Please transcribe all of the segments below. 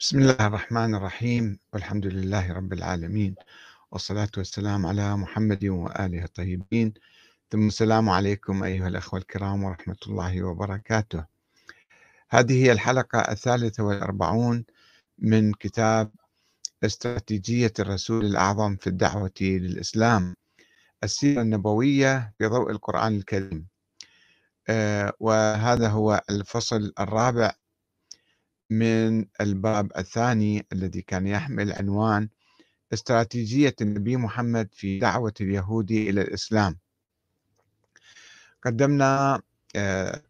بسم الله الرحمن الرحيم والحمد لله رب العالمين والصلاة والسلام على محمد وآله الطيبين. ثم السلام عليكم أيها الأخوة الكرام ورحمة الله وبركاته. هذه هي الحلقة الثالثة والأربعون من كتاب استراتيجية الرسول الأعظم في الدعوة للإسلام السيرة النبوية في ضوء القرآن الكريم. آه، وهذا هو الفصل الرابع من الباب الثاني الذي كان يحمل عنوان استراتيجية النبي محمد في دعوة اليهود إلى الإسلام. قدمنا آه،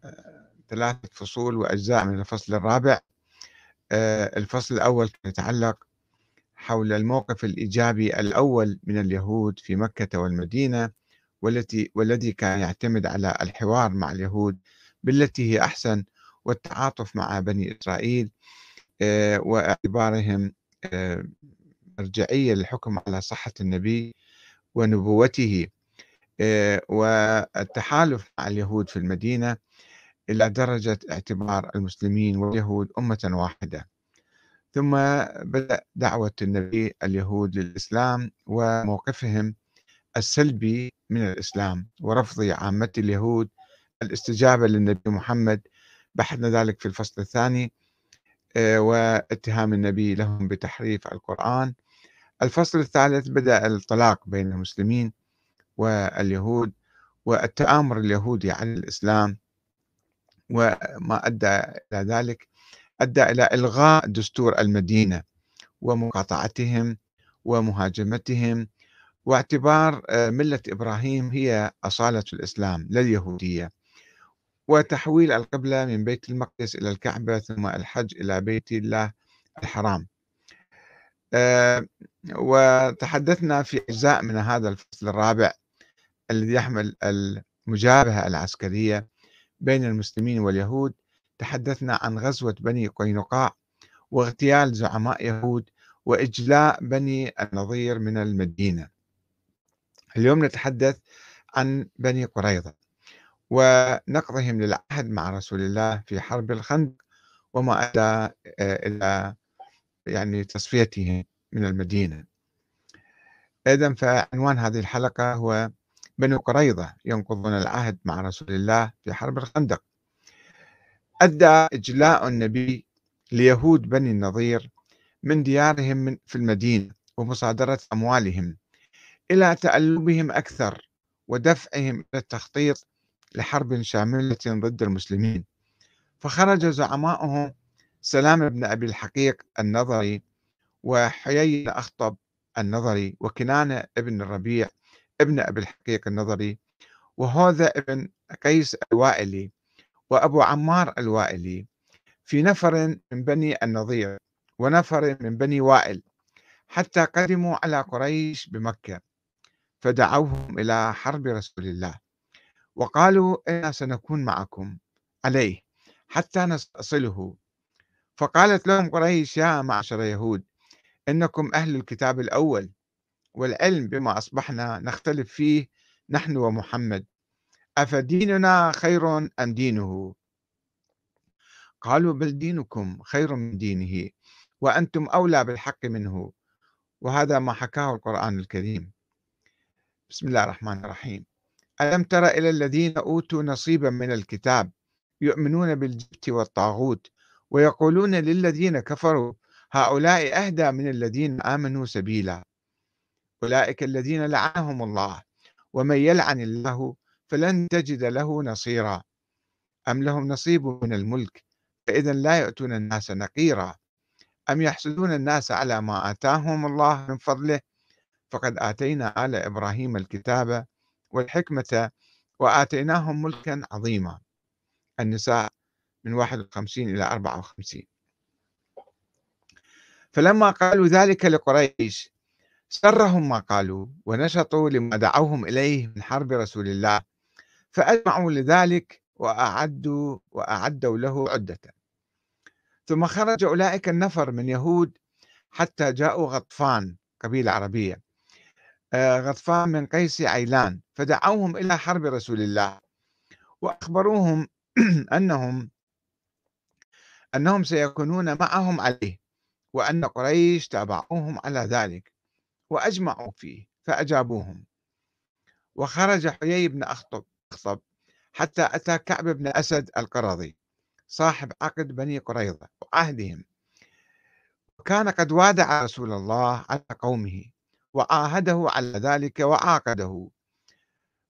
ثلاثة فصول وأجزاء من الفصل الرابع. آه، الفصل الأول كان يتعلق حول الموقف الإيجابي الأول من اليهود في مكة والمدينة والتي والذي كان يعتمد على الحوار مع اليهود بالتي هي أحسن والتعاطف مع بني إسرائيل آه، وإعتبارهم آه، مرجعية للحكم على صحة النبي ونبوته آه، والتحالف مع اليهود في المدينة إلى درجة اعتبار المسلمين واليهود أمة واحدة. ثم بدأ دعوة النبي اليهود للإسلام وموقفهم السلبي من الإسلام ورفض عامة اليهود الاستجابة للنبي محمد بحثنا ذلك في الفصل الثاني آه، واتهام النبي لهم بتحريف القرآن. الفصل الثالث بدأ الطلاق بين المسلمين واليهود والتآمر اليهودي على الإسلام وما أدى إلى ذلك أدى إلى إلغاء دستور المدينة ومقاطعتهم ومهاجمتهم واعتبار آه، ملة إبراهيم هي أصالة الإسلام لا اليهودية وتحويل القبلة من بيت المقدس إلى الكعبة ثم الحج إلى بيت الله الحرام. آه، وتحدثنا في أجزاء من هذا الفصل الرابع الذي يحمل المجابهة العسكرية بين المسلمين واليهود. تحدثنا عن غزوة بني قينقاع واغتيال زعماء يهود وإجلاء بني النظير من المدينة. اليوم نتحدث عن بني قريظة. ونقضهم للعهد مع رسول الله في حرب الخندق وما أدى آه، إلى يعني تصفيتهم من المدينة. إذا فعنوان هذه الحلقة هو بنو قريظة ينقضون العهد مع رسول الله في حرب الخندق. أدى إجلاء النبي ليهود بني النظير من ديارهم في المدينة ومصادرة أموالهم إلى تألبهم أكثر ودفعهم إلى التخطيط لحرب شاملة ضد المسلمين. فخرج زعماؤهم سلام بن أبي الحقيق النظري وحيي أخطب النظري وكنانة ابن الربيع ابن أبي الحقيق النظري وهذا ابن قيس الوائلي وأبو عمار الوائلي. في نفر من بني النظير ونفر من بني وائل حتى قدموا على قريش بمكة فدعوهم إلى حرب رسول الله. وقالوا إنا سنكون معكم عليه حتى نصله فقالت لهم قريش يا معشر يهود إنكم أهل الكتاب الأول والعلم بما أصبحنا نختلف فيه نحن ومحمد أفديننا خير أم دينه؟ قالوا بل دينكم خير من دينه وأنتم أولى بالحق منه. وهذا ما حكاه القرآن الكريم. بسم الله الرحمن الرحيم. ألم تر إلى الذين أوتوا نصيبا من الكتاب يؤمنون بالجبت والطاغوت ويقولون للذين كفروا هؤلاء أهدى من الذين آمنوا سبيلا. أولئك الذين لعنهم الله ومن يلعن الله فلن تجد له نصيرا. أم لهم نصيب من الملك فإذا لا يؤتون الناس نقيرا. أم يحسدون الناس على ما آتاهم الله من فضله؟ فقد آتينا آل إبراهيم الكتاب والحكمة وآتيناهم ملكا عظيما. النساء من 51 إلى 54 فلما قالوا ذلك لقريش سرهم ما قالوا ونشطوا لما دعوهم إليه من حرب رسول الله فأجمعوا لذلك وأعدوا وأعدوا له عدة. ثم خرج أولئك النفر من يهود حتى جاءوا غطفان قبيلة عربية. غطفان من قيس عيلان فدعوهم إلى حرب رسول الله وأخبروهم أنهم أنهم سيكونون معهم عليه وأن قريش تابعوهم على ذلك وأجمعوا فيه فأجابوهم. وخرج حيي بن أخطب حتى أتى كعب بن أسد القرظي صاحب عقد بني قريظة وعهدهم وكان قد وادع رسول الله على قومه. وعاهده على ذلك وعاقده.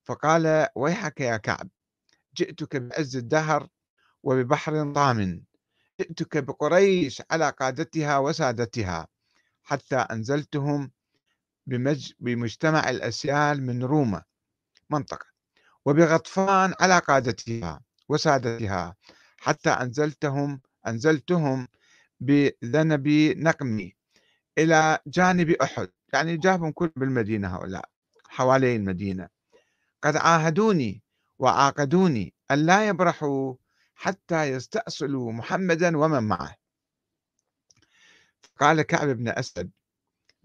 فقال ويحك يا كعب جئتك بعز الدهر وببحر ضامن جئتك بقريش على قادتها وسادتها حتى أنزلتهم بمج بمجتمع الأسيال من روما منطقة وبغطفان على قادتها وسادتها حتى أنزلتهم أنزلتهم بذنب نقمي إلى جانب أحد يعني جابهم كل بالمدينة هؤلاء حوالي المدينة. قد عاهدوني وعاقدوني أن لا يبرحوا حتى يستأصلوا محمدا ومن معه. قال كعب بن أسد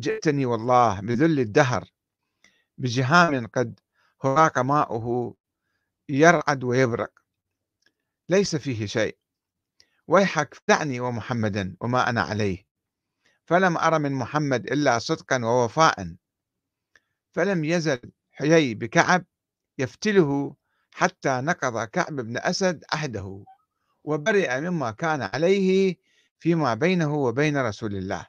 جئتني والله بذل الدهر بجهام قد هراق ماؤه يرعد ويبرق ليس فيه شيء ويحك دعني ومحمدا وما أنا عليه. فلم أر من محمد إلا صدقا ووفاء. فلم يزل حيي بكعب يفتله حتى نقض كعب بن أسد عهده وبرئ مما كان عليه فيما بينه وبين رسول الله.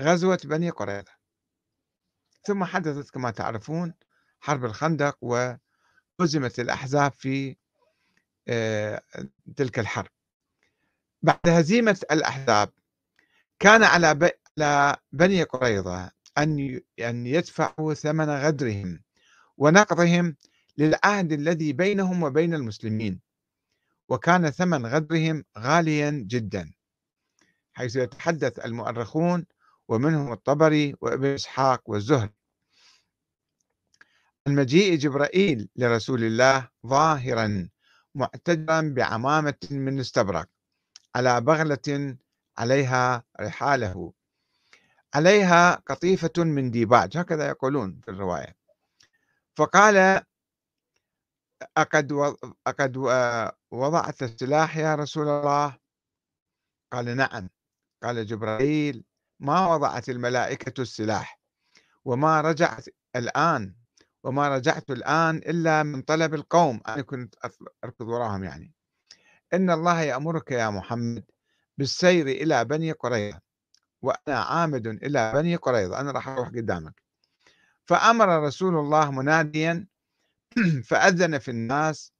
غزوة بني قريظة. ثم حدثت كما تعرفون حرب الخندق وهزمت الأحزاب في آه، تلك الحرب. بعد هزيمة الأحزاب كان على بني قريظة أن أن يدفعوا ثمن غدرهم ونقضهم للعهد الذي بينهم وبين المسلمين وكان ثمن غدرهم غاليا جدا حيث يتحدث المؤرخون ومنهم الطبري وابن إسحاق والزهري. المجيء جبرائيل لرسول الله ظاهرا معتدرا بعمامة من استبرق. على بغلة عليها رحاله. عليها قطيفة من ديباج هكذا يقولون في الرواية. فقال أقد أقد وضعت السلاح يا رسول الله؟ قال نعم. قال جبرائيل ما وضعت الملائكة السلاح وما رجعت الآن وما رجعت الآن إلا من طلب القوم. أنا كنت أركض وراهم يعني. إن الله يأمرك يا محمد بالسير إلى بني قريظة وأنا عامد إلى بني قريظة أنا راح أروح قدامك. فأمر رسول الله مناديا فأذن في الناس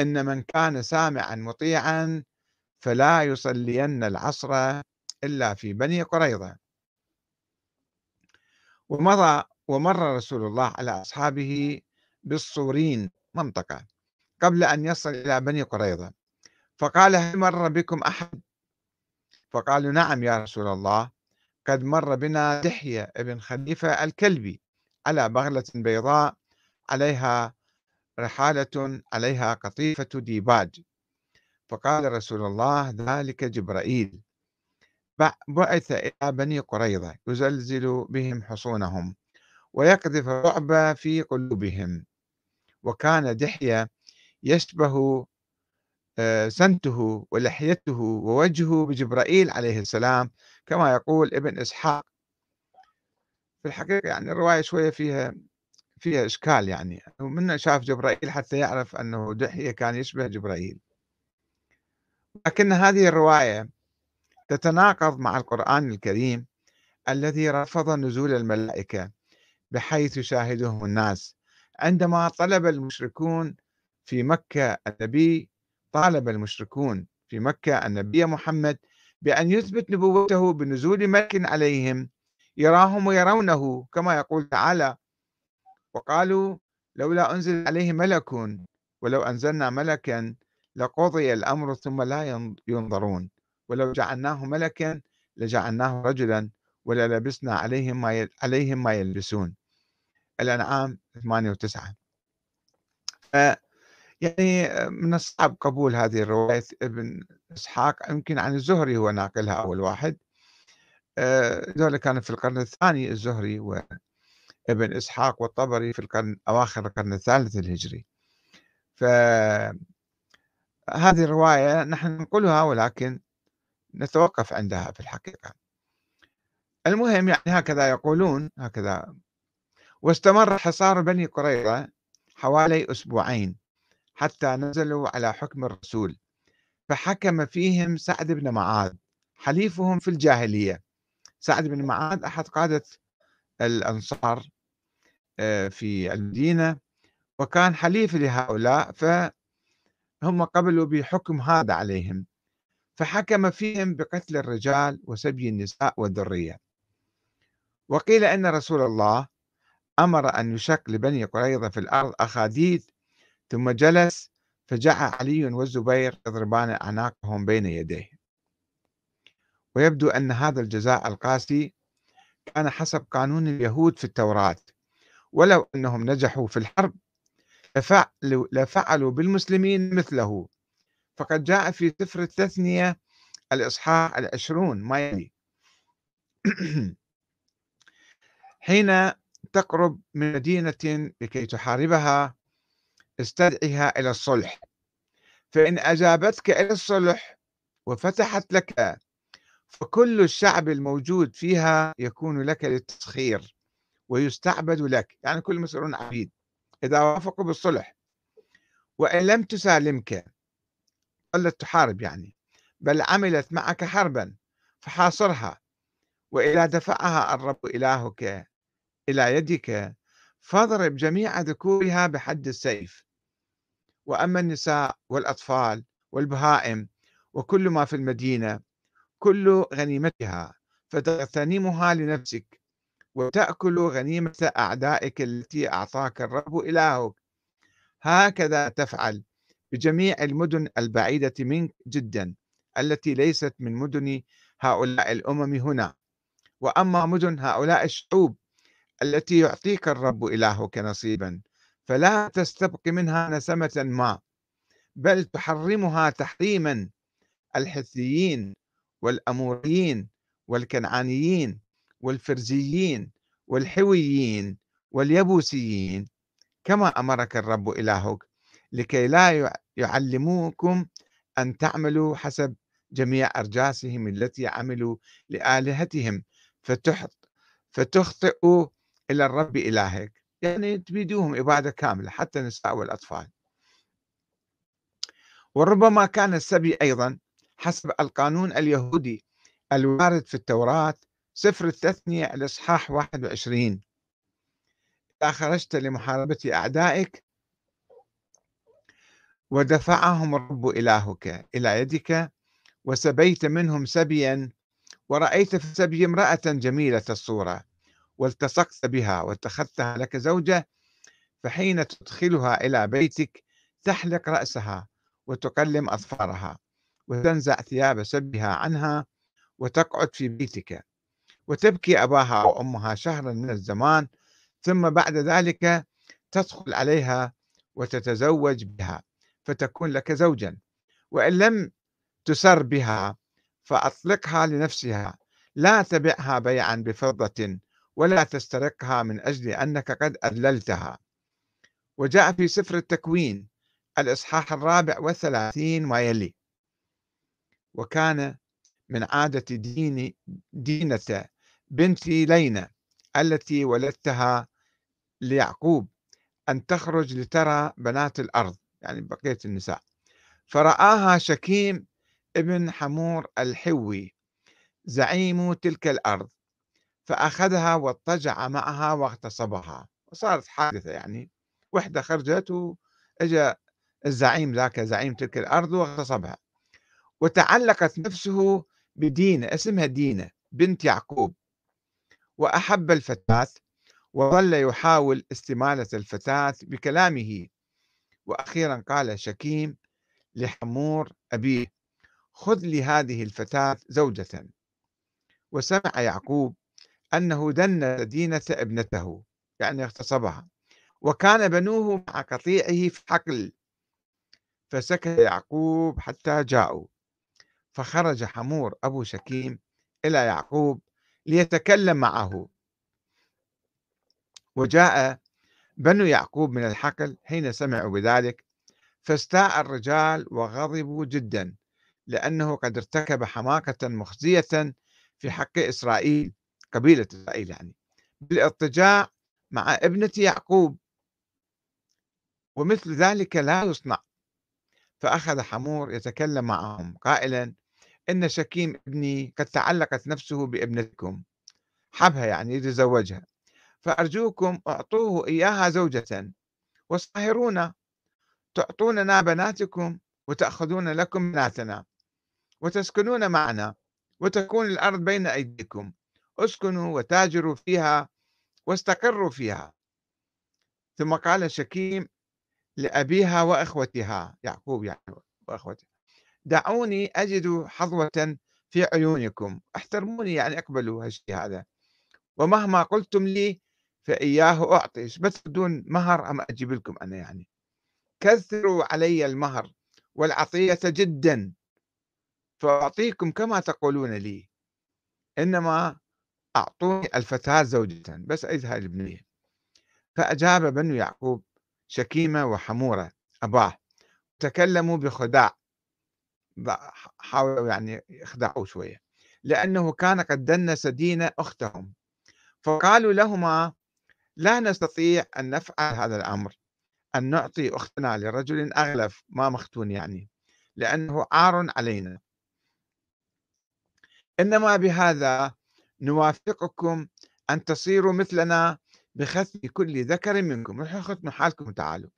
إن من كان سامعا مطيعا فلا يصلين العصر إلا في بني قريظة. ومضى ومر رسول الله على أصحابه بالصورين منطقة قبل أن يصل إلى بني قريظة. فقال هل مر بكم أحد؟ فقالوا نعم يا رسول الله قد مر بنا دحية ابن خليفة الكلبي على بغلة بيضاء عليها رحالة عليها قطيفة ديباج. فقال رسول الله ذلك جبرائيل. بعث إلى بني قريظة يزلزل بهم حصونهم ويقذف الرعب في قلوبهم. وكان دحية يشبه سنته ولحيته ووجهه بجبرائيل عليه السلام كما يقول ابن إسحاق. في الحقيقة يعني الرواية شوية فيها فيها إشكال يعني من شاف جبرائيل حتى يعرف أنه دحية كان يشبه جبرائيل. لكن هذه الرواية تتناقض مع القرآن الكريم الذي رفض نزول الملائكة بحيث يشاهدهم الناس عندما طلب المشركون في مكة النبي طالب المشركون في مكة النبي محمد بأن يثبت نبوته بنزول ملك عليهم يراهم ويرونه كما يقول تعالى وقالوا لولا أنزل عليه ملك ولو أنزلنا ملكا لقضي الأمر ثم لا ينظرون ولو جعلناه ملكا لجعلناه رجلا وللبسنا عليهم ما عليهم ما يلبسون. الأنعام 8 و9 ف يعني من الصعب قبول هذه الرواية ابن إسحاق يمكن عن الزهري هو ناقلها أول واحد. ذولا كانوا في القرن الثاني الزهري وابن إسحاق والطبري في القرن أواخر القرن الثالث الهجري. فهذه الرواية نحن ننقلها ولكن نتوقف عندها في الحقيقة. المهم يعني هكذا يقولون هكذا. واستمر حصار بني قريظة حوالي أسبوعين. حتى نزلوا على حكم الرسول. فحكم فيهم سعد بن معاذ حليفهم في الجاهلية. سعد بن معاذ أحد قادة الأنصار آه، في المدينة وكان حليف لهؤلاء فهم قبلوا بحكم هذا عليهم. فحكم فيهم بقتل الرجال وسبي النساء والذرية. وقيل أن رسول الله أمر أن يشق لبني قريظة في الأرض أخاديد ثم جلس فجاء علي والزبير يضربان أعناقهم بين يديه. ويبدو أن هذا الجزاء القاسي كان حسب قانون اليهود في التوراة. ولو أنهم نجحوا في الحرب لفعلوا, لفعلوا بالمسلمين مثله. فقد جاء في سفر التثنية الإصحاح العشرون ما يلي. حين تقرب من مدينة لكي تحاربها استدعها إلى الصلح. فإن أجابتك إلى الصلح وفتحت لك فكل الشعب الموجود فيها يكون لك للتسخير ويستعبد لك. يعني كل مسؤولون عبيد إذا وافقوا بالصلح. وإن لم تسالمك ظلت تحارب يعني. بل عملت معك حربا فحاصرها. وإذا دفعها الرب إلهك إلى يدك فاضرب جميع ذكورها بحد السيف. وأما النساء والأطفال والبهائم وكل ما في المدينة كل غنيمتها فتغتنمها لنفسك وتأكل غنيمة أعدائك التي أعطاك الرب إلهك. هكذا تفعل بجميع المدن البعيدة منك جدا التي ليست من مدن هؤلاء الأمم هنا. وأما مدن هؤلاء الشعوب التي يعطيك الرب إلهك نصيبا فلا تستبق منها نسمة ما بل تحرمها تحريما الحثيين والأموريين والكنعانيين والفرزيين والحويين واليبوسيين كما أمرك الرب إلهك لكي لا يعلموكم أن تعملوا حسب جميع أرجاسهم التي عملوا لآلهتهم فتخطئوا إلى الرب إلهك يعني تبيدوهم إبادة كاملة حتى النساء والأطفال. وربما كان السبي أيضا حسب القانون اليهودي الوارد في التوراة سفر التثنية الإصحاح 21 إذا خرجت لمحاربة أعدائك ودفعهم الرب إلهك إلى يدك وسبيت منهم سبيا ورأيت في السبي امرأة جميلة الصورة. والتصقت بها واتخذتها لك زوجة فحين تدخلها إلى بيتك تحلق رأسها وتقلم أظفارها وتنزع ثياب سبها عنها وتقعد في بيتك. وتبكي أباها وأمها شهرا من الزمان ثم بعد ذلك تدخل عليها وتتزوج بها فتكون لك زوجا. وإن لم تسر بها فأطلقها لنفسها لا تبعها بيعا بفضة ولا تسترقها من أجل أنك قد أذللتها. وجاء في سفر التكوين الإصحاح الرابع والثلاثين ما يلي. وكان من عادة دين دينة بنت لينى التي ولدتها ليعقوب أن تخرج لترى بنات الأرض يعني بقية النساء. فرآها شكيم ابن حمور الحوي زعيم تلك الأرض. فأخذها واضطجع معها واغتصبها وصارت حادثة يعني. وحدة خرجت وإجا الزعيم ذاك زعيم تلك الأرض واغتصبها. وتعلقت نفسه بدينة اسمها دينة بنت يعقوب. وأحب الفتاة وظل يحاول استمالة الفتاة بكلامه. وأخيرا قال شكيم لحمور أبيه خذ لي هذه الفتاة زوجة. وسمع يعقوب أنه دن دينة ابنته يعني اغتصبها. وكان بنوه مع قطيعه في حقل. فسكت يعقوب حتى جاءوا. فخرج حمور أبو شكيم إلى يعقوب ليتكلم معه. وجاء بنو يعقوب من الحقل حين سمعوا بذلك فاستاء الرجال وغضبوا جدا لأنه قد ارتكب حماقة مخزية في حق إسرائيل. قبيلة إسرائيل يعني بالاضطجاع مع ابنة يعقوب. ومثل ذلك لا يصنع. فأخذ حمور يتكلم معهم قائلا إن شكيم ابني قد تعلقت نفسه بابنتكم حبها يعني يتزوجها فأرجوكم أعطوه إياها زوجة وصاهرونا تعطوننا بناتكم وتأخذون لكم بناتنا وتسكنون معنا وتكون الأرض بين أيديكم. اسكنوا وتاجروا فيها واستقروا فيها. ثم قال شكيم لأبيها وإخوتها يعقوب يعني وإخوته دعوني أجد حظوة في عيونكم احترموني يعني أقبلوا هالشيء هذا ومهما قلتم لي فإياه أعطي بس بدون مهر أم أجيب لكم أنا يعني. كثروا علي المهر والعطية جدا فأعطيكم كما تقولون لي إنما أعطوني الفتاة زوجة بس هاي البنية فأجاب بنو يعقوب شكيمة وحمورة أباه تكلموا بخداع. حاولوا يعني يخدعوا شوية. لأنه كان قد دنس دين أختهم. فقالوا لهما لا نستطيع أن نفعل هذا الأمر أن نعطي أختنا لرجل أغلف ما مختون يعني لأنه عار علينا. إنما بهذا نوافقكم أن تصيروا مثلنا بخث كل ذكر منكم. من حالكم تعالوا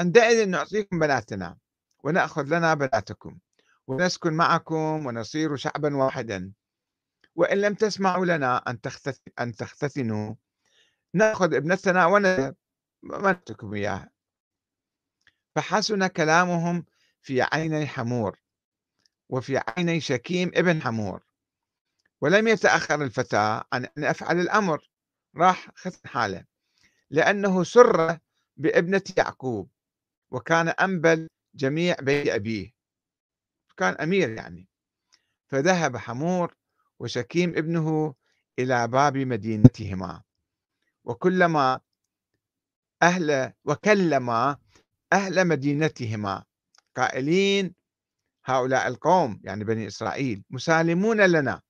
عندئذ نعطيكم بناتنا ونأخذ لنا بناتكم ونسكن معكم ونصير شعبا واحدا. وإن لم تسمعوا لنا أن أن تختتنوا نأخذ ابنتنا ونترككم إياها. فحسن كلامهم في عيني حمور وفي عيني شكيم ابن حمور. ولم يتأخر الفتى عن أن أفعل الأمر. راح ختن حاله. لأنه سر بابنة يعقوب وكان أنبل جميع بيت أبيه. كان أمير يعني. فذهب حمور وشكيم ابنه إلى باب مدينتهما. وكلما أهل وكلما أهل مدينتهما. قائلين هؤلاء القوم يعني بني إسرائيل مسالمون لنا.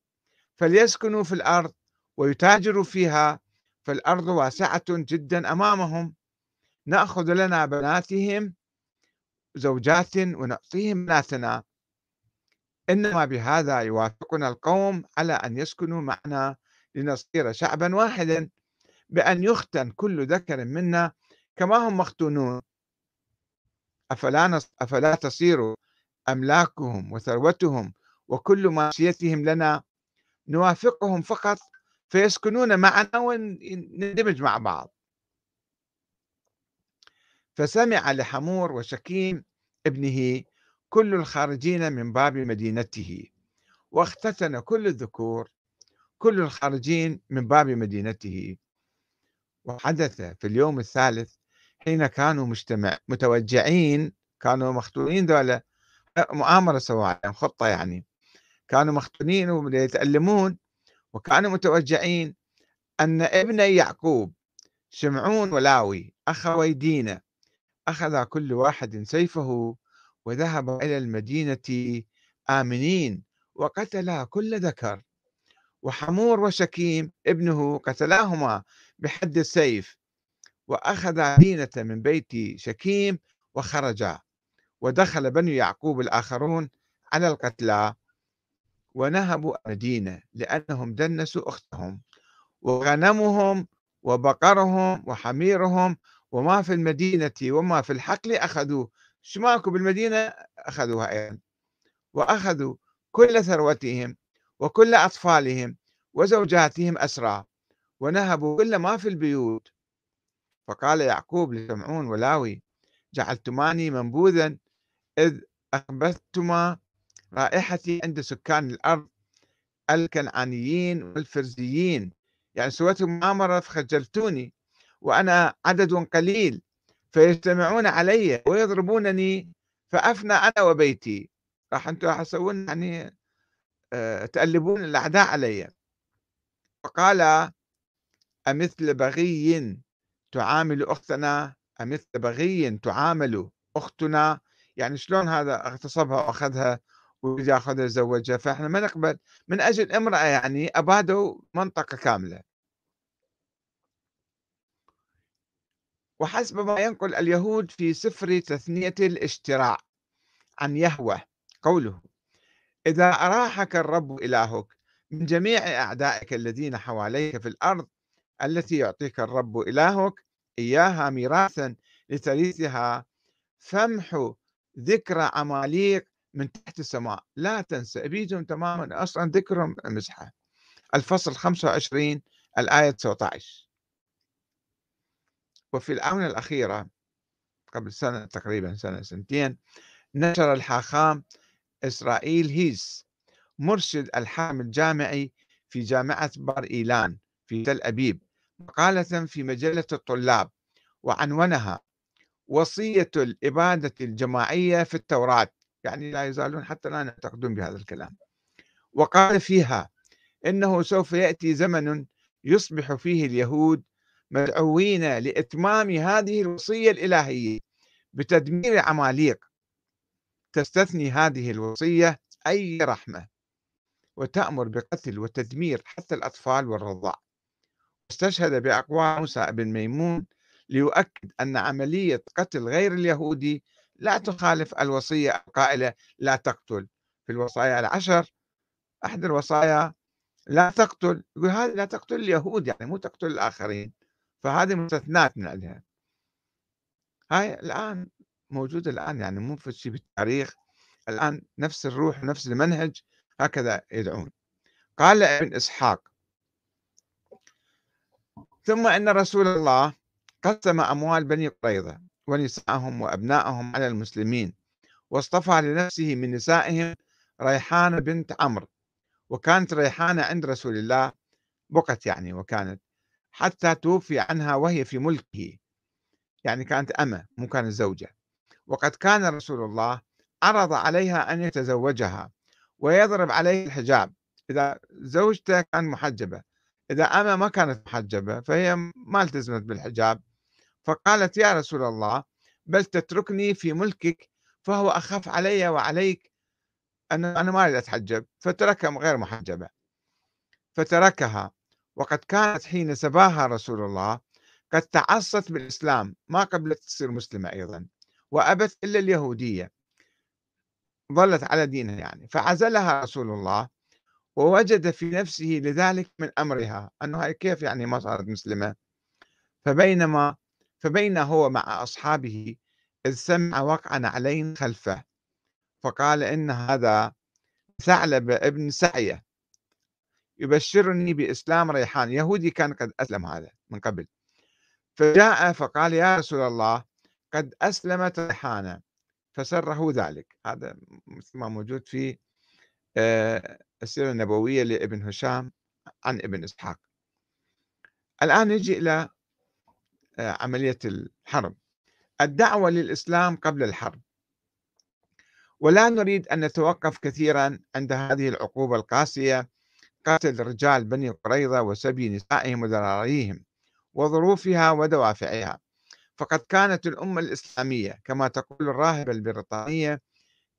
فليسكنوا في الأرض ويتاجروا فيها فالأرض واسعة جدا أمامهم. نأخذ لنا بناتهم زوجات ونعطيهم بناتنا إنما بهذا يوافقنا القوم على أن يسكنوا معنا لنصير شعبا واحدا بأن يختن كل ذكر منا كما هم مختونون. أفلا, نص... أفلا تصير أملاكهم وثروتهم وكل ماشيتهم لنا؟ نوافقهم فقط فيسكنون معنا ونندمج مع بعض. فسمع لحمور وشكيم ابنه كل الخارجين من باب مدينته واختتن كل الذكور كل الخارجين من باب مدينته. وحدث في اليوم الثالث حين كانوا مجتمع متوجعين كانوا مختونين ذولا مؤامرة سواء خطة يعني. كانوا مختونين ويتألمون وكانوا متوجعين أن ابن يعقوب شمعون ولاوي أخوي دينا أخذ كل واحد سيفه وذهب إلى المدينة آمنين وقتلا كل ذكر وحمور وشكيم ابنه قتلاهما بحد السيف وأخذ دينة من بيت شكيم وخرجا ودخل بنو يعقوب الآخرون على القتلى ونهبوا المدينة لأنهم دنسوا أختهم وغنمهم وبقرهم وحميرهم وما في المدينة وما في الحقل أخذوا. شماكو بالمدينة؟ أخذوها أيضا. وأخذوا كل ثروتهم وكل أطفالهم وزوجاتهم أسرى ونهبوا كل ما في البيوت. فقال يعقوب لسمعون ولاوي جعلتماني منبوذا إذ أخبثتما رائحتي عند سكان الأرض الكنعانيين والفرزيين. يعني سويتم مؤامرة فخجلتوني وأنا عدد قليل فيجتمعون علي ويضربونني فأفنى أنا وبيتي. راح أنتم حسون يعني آه، تألبون الأعداء علي. فقال أمثل بغي تعامل أختنا؟ أمثل بغي تعامل أختنا؟ يعني شلون هذا اغتصبها وأخذها؟ ويجي ياخذها يتزوجها فإحنا ما نقبل من أجل امرأة يعني ابادوا منطقه كاملة. وحسب ما ينقل اليهود في سفر تثنية الاشتراع عن يهوة قوله إذا أراحك الرب إلهك من جميع أعدائك الذين حواليك في الأرض التي يعطيك الرب إلهك إياها ميراثا لتريثها فامحو ذكر عماليق من تحت السماء لا تنسى أبيدهم تماما أصلا ذكرهم مسحه الفصل 25 الآية 19 وفي الآونة الأخيرة قبل سنة تقريبا سنة سنتين نشر الحاخام إسرائيل هيس مرشد الحرم الجامعي في جامعة بار إيلان في تل أبيب مقالة في مجلة الطلاب وعنونها وصية الاباده الجماعية في التوراة يعني لا يزالون حتى الآن يعتقدون بهذا الكلام. وقال فيها إنه سوف يأتي زمن يصبح فيه اليهود مدعوين لإتمام هذه الوصية الإلهية بتدمير عماليق تستثني هذه الوصية أي رحمة وتأمر بقتل وتدمير حتى الأطفال والرضاع. استشهد بأقوال موسى بن ميمون ليؤكد أن عملية قتل غير اليهودي لا تخالف الوصية القائلة لا تقتل. في الوصايا العشر أحد الوصايا لا تقتل يقول هذه لا تقتل اليهود يعني مو تقتل الآخرين فهذه مستثنات من عندها هاي الآن موجودة الآن يعني مو في شيء بالتاريخ الآن نفس الروح ونفس المنهج هكذا يدعون. قال ابن إسحاق ثم إن رسول الله قسم أموال بني قريظة ونساءهم وأبنائهم على المسلمين واصطفى لنفسه من نسائهم ريحانة بنت عمرو وكانت ريحانة عند رسول الله بقت يعني وكانت حتى توفي عنها وهي في ملكه يعني كانت أمة مو كانت زوجة. وقد كان رسول الله عرض عليها أن يتزوجها ويضرب عليه الحجاب. إذا زوجته كان محجبة إذا أمة ما كانت محجبة فهي ما التزمت بالحجاب. فقالت يا رسول الله بل تتركني في ملكك فهو أخف علي وعليك. أنا أنا ما أريد أتحجب. فتركها غير محجبة. فتركها. وقد كانت حين سباها رسول الله قد تعصت بالإسلام. ما قبلت تصير مسلمة أيضا. وأبت إلا اليهودية. ظلت على دينها يعني. فعزلها رسول الله ووجد في نفسه لذلك من أمرها. أنه كيف يعني ما صارت مسلمة؟ فبينما فبين هو مع أصحابه إذ سمع وقع نعلين خلفه فقال إن هذا ثعلب ابن سعية يبشرني بإسلام ريحان يهودي كان قد أسلم هذا من قبل. فجاء فقال يا رسول الله قد أسلمت ريحانة فسره ذلك. هذا مثل ما موجود في آه، السيرة النبوية لابن هشام عن ابن إسحاق. الآن نجي إلى عملية الحرب. الدعوة للإسلام قبل الحرب. ولا نريد أن نتوقف كثيرا عند هذه العقوبة القاسية قتل رجال بني قريظة وسبي نسائهم وذراريهم وظروفها ودوافعها. فقد كانت الأمة الإسلامية كما تقول الراهبة البريطانية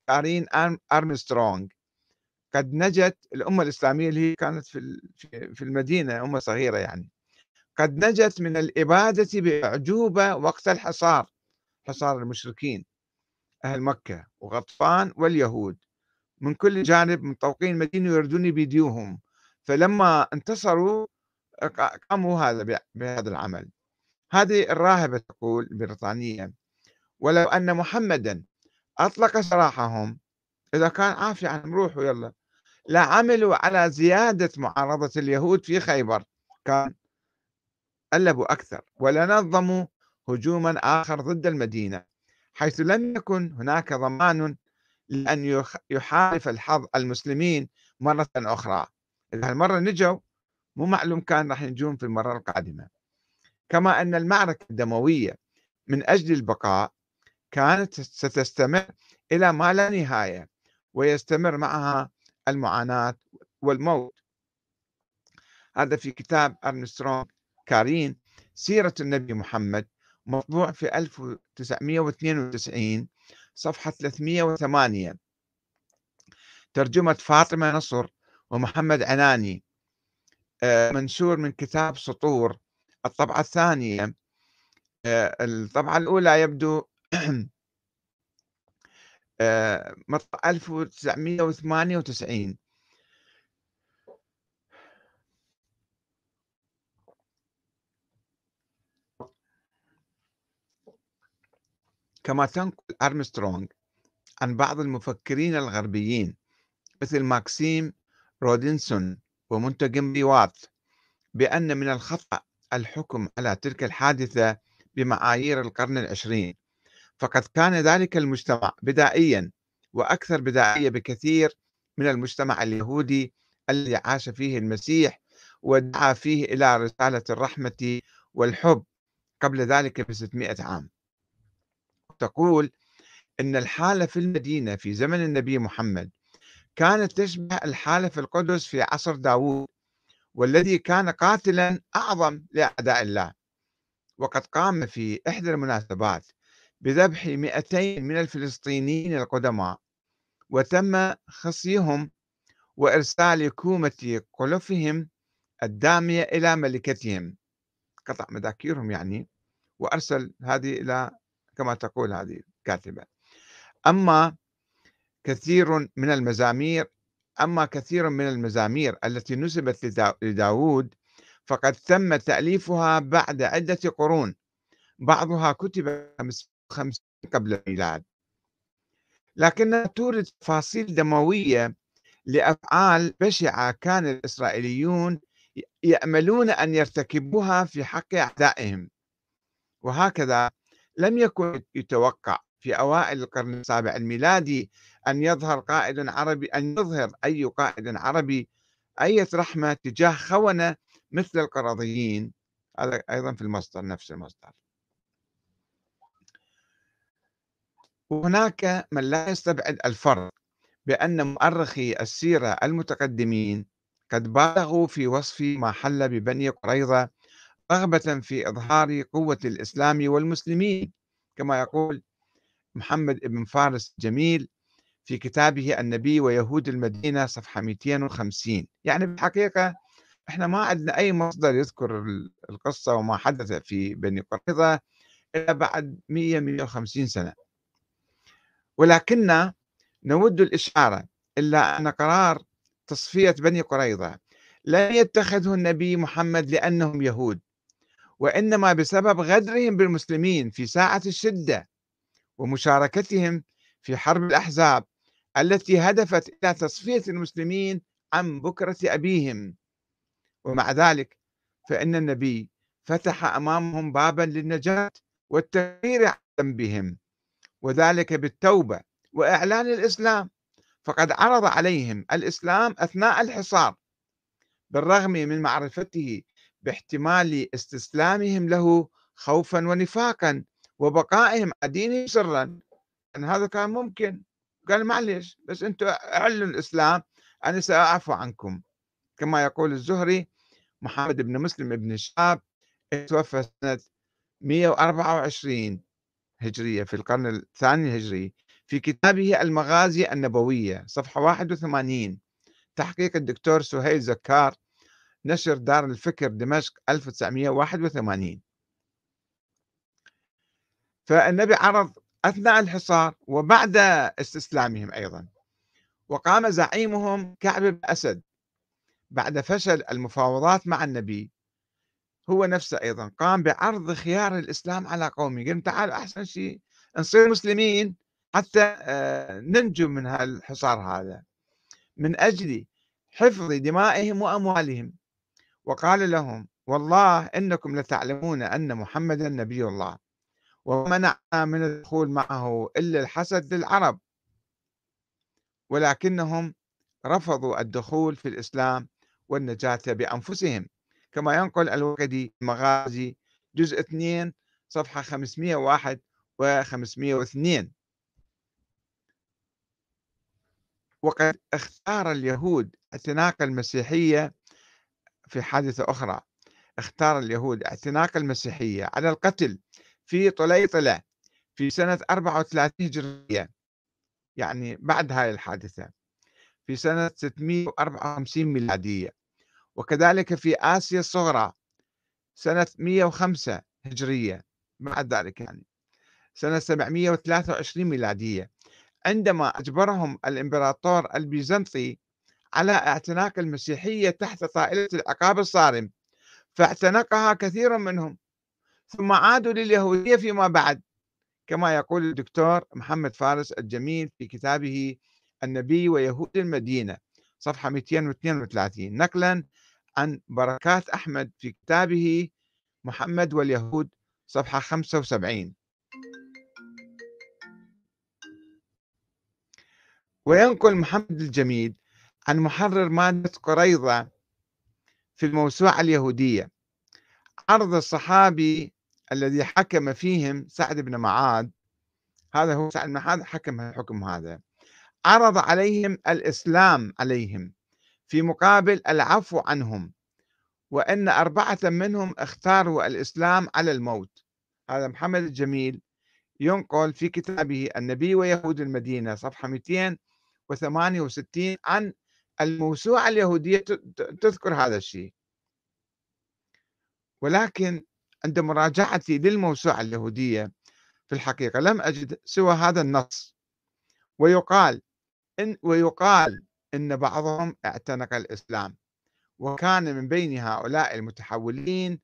كارين أرمسترونغ. قد نجت الأمة الإسلامية اللي هي كانت في المدينة أمة صغيرة يعني. قد نجت من الإبادة بأعجوبة وقت الحصار حصار المشركين أهل مكة وغطفان واليهود. من كل جانب مطوقين المدينة يردون بيديوهم فلما انتصروا قاموا هذا بهذا العمل. هذه الراهبة تقول البريطانية ولو أن محمدا أطلق سراحهم إذا كان عافية عنهم روحوا يلا لعملوا على زيادة معارضة اليهود في خيبر. كان ألبوا أكثر ولنظموا هجوما آخر ضد المدينة حيث لم يكن هناك ضمان لأن يحالف الحظ المسلمين مرة أخرى. إذا هالمرة نجوا مو معلوم كان راح ينجون في المرة القادمة. كما أن المعركة الدموية من أجل البقاء كانت ستستمر إلى ما لا نهاية ويستمر معها المعاناة والموت. هذا في كتاب أرنسترونغ كارين سيرة النبي محمد مطبوع في 1992 صفحة 308 ترجمة فاطمة نصر ومحمد عناني. آه، منشور من كتاب سطور. الطبعة الثانية آه، الطبعة الأولى يبدو آه، 1998 كما تنقل أرمسترونغ عن بعض المفكرين الغربيين مثل ماكسيم رودنسون ومونتجمري وات بأن من الخطأ الحكم على تلك الحادثة بمعايير القرن العشرين. فقد كان ذلك المجتمع بدائيا وأكثر بدائية بكثير من المجتمع اليهودي الذي عاش فيه المسيح ودعا فيه إلى رسالة الرحمة والحب قبل ذلك ب 600 عام. تقول أن الحالة في المدينة في زمن النبي محمد كانت تشبه الحالة في القدس في عصر داوود والذي كان قاتلا أعظم لأعداء الله. وقد قام في إحدى المناسبات بذبح 200 من الفلسطينيين القدماء وتم خصيهم وإرسال كومة قلفهم الدامية إلى ملكتهم. قطع مذاكيرهم يعني وأرسل هذه إلى كما تقول هذه الكاتبة. أما كثير من المزامير أما كثير من المزامير التي نسبت لداود فقد تم تأليفها بعد عدة قرون. بعضها كتب خمسين قبل الميلاد. لكنها تورد تفاصيل دموية لأفعال بشعة كان الإسرائيليون يأملون أن يرتكبوها في حق أعدائهم. وهكذا لم يكن يتوقع في أوائل القرن السابع الميلادي أن يظهر قائد عربي أن يظهر أي قائد عربي أي رحمة تجاه خونة مثل القرضيين. هذا أيضا في المصدر نفس المصدر. وهناك من لا يستبعد الفرق بأن مؤرخي السيرة المتقدمين قد بالغوا في وصف ما حل ببني قريظة رغبة في إظهار قوة الإسلام والمسلمين كما يقول محمد بن فارس جميل في كتابه النبي ويهود المدينة صفحة 250 يعني بالحقيقة إحنا ما عندنا أي مصدر يذكر القصة وما حدث في بني قريظة إلا بعد 100-150 سنة. ولكن نود الإشارة إلا أن قرار تصفية بني قريظة لم يتخذه النبي محمد لأنهم يهود. وإنما بسبب غدرهم بالمسلمين في ساعة الشدة ومشاركتهم في حرب الأحزاب التي هدفت إلى تصفية المسلمين عن بكرة أبيهم. ومع ذلك فإن النبي فتح أمامهم بابا للنجاة والتغيير عن ذنبهم وذلك بالتوبة وإعلان الإسلام. فقد عرض عليهم الإسلام أثناء الحصار بالرغم من معرفته باحتمال استسلامهم له خوفا ونفاقا وبقائهم على دينهم سرا. أن هذا كان ممكن. قال معلش بس أنتم أعلنوا الإسلام أنا سأعفو عنكم. كما يقول الزهري محمد بن مسلم بن الشاب توفى سنة 124 هجرية في القرن الثاني الهجري في كتابه المغازي النبوية صفحة 81 تحقيق الدكتور سهيل زكار نشر دار الفكر دمشق 1981 فالنبي عرض أثناء الحصار وبعد استسلامهم أيضا وقام زعيمهم كعب بن أسد بعد فشل المفاوضات مع النبي. هو نفسه أيضا قام بعرض خيار الإسلام على قومه قال تعالوا أحسن شيء نصير مسلمين حتى آه، ننجو من الحصار هذا. من أجل حفظ دمائهم وأموالهم. وقال لهم والله إنكم لتعلمون أن محمدا نبي الله ومنعنا من الدخول معه إلا الحسد للعرب. ولكنهم رفضوا الدخول في الإسلام والنجاة بأنفسهم. كما ينقل الوقدي مغازي جزء 2 صفحة 501 و 502 وقد اختار اليهود اعتناق المسيحية في حادثة أخرى اختار اليهود اعتناق المسيحية على القتل في طليطلة في سنة 34 هجرية يعني بعد هاي الحادثة في سنة 654 ميلادية وكذلك في آسيا الصغرى سنة 105 هجرية بعد ذلك يعني سنة 723 ميلادية عندما أجبرهم الإمبراطور البيزنطي على اعتناق المسيحية تحت طائلة العقاب الصارم فاعتنقها كثير منهم ثم عادوا لليهودية فيما بعد كما يقول الدكتور محمد فارس الجميل في كتابه النبي ويهود المدينة صفحة 232 نقلا عن بركات أحمد في كتابه محمد واليهود صفحة 75 وينقل محمد الجميل عن محرر مادة قريضة في الموسوعة اليهودية. عرض الصحابي الذي حكم فيهم سعد بن معاذ هذا هو سعد بن معاذ حكم الحكم هذا. عرض عليهم الإسلام عليهم في مقابل العفو عنهم وأن أربعة منهم اختاروا الإسلام على الموت. هذا محمد الجميل ينقل في كتابه النبي ويهود المدينة صفحة 268 عن الموسوعة اليهودية تذكر هذا الشيء. ولكن عند مراجعتي للموسوعة اليهودية في الحقيقة لم أجد سوى هذا النص. ويقال إن ويقال إن بعضهم اعتنق الإسلام وكان من بين هؤلاء المتحولين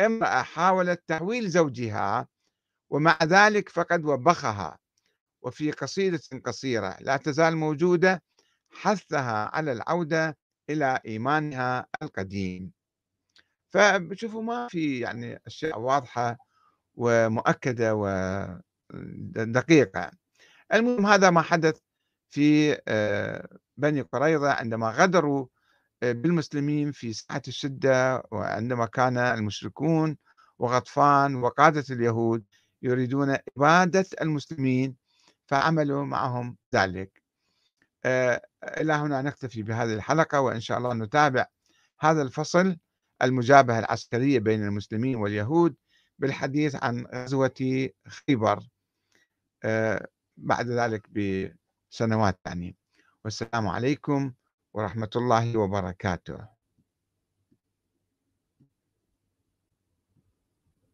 امرأة حاولت تحويل زوجها ومع ذلك فقد وبخها. وفي قصيدة قصيرة لا تزال موجودة حثها على العودة إلى إيمانها القديم. فبشوفوا ما في يعني أشياء واضحة ومؤكدة ودقيقة المهم هذا ما حدث في آه، بني قريظة عندما غدروا آه، بالمسلمين في ساعة الشدة وعندما كان المشركون وغطفان وقادة اليهود يريدون إبادة المسلمين فعملوا معهم ذلك. آه، إلى هنا نكتفي بهذه الحلقة وإن شاء الله نتابع هذا الفصل المجابهة العسكرية بين المسلمين واليهود بالحديث عن غزوة خيبر بعد ذلك بسنوات يعني والسلام عليكم ورحمة الله وبركاته.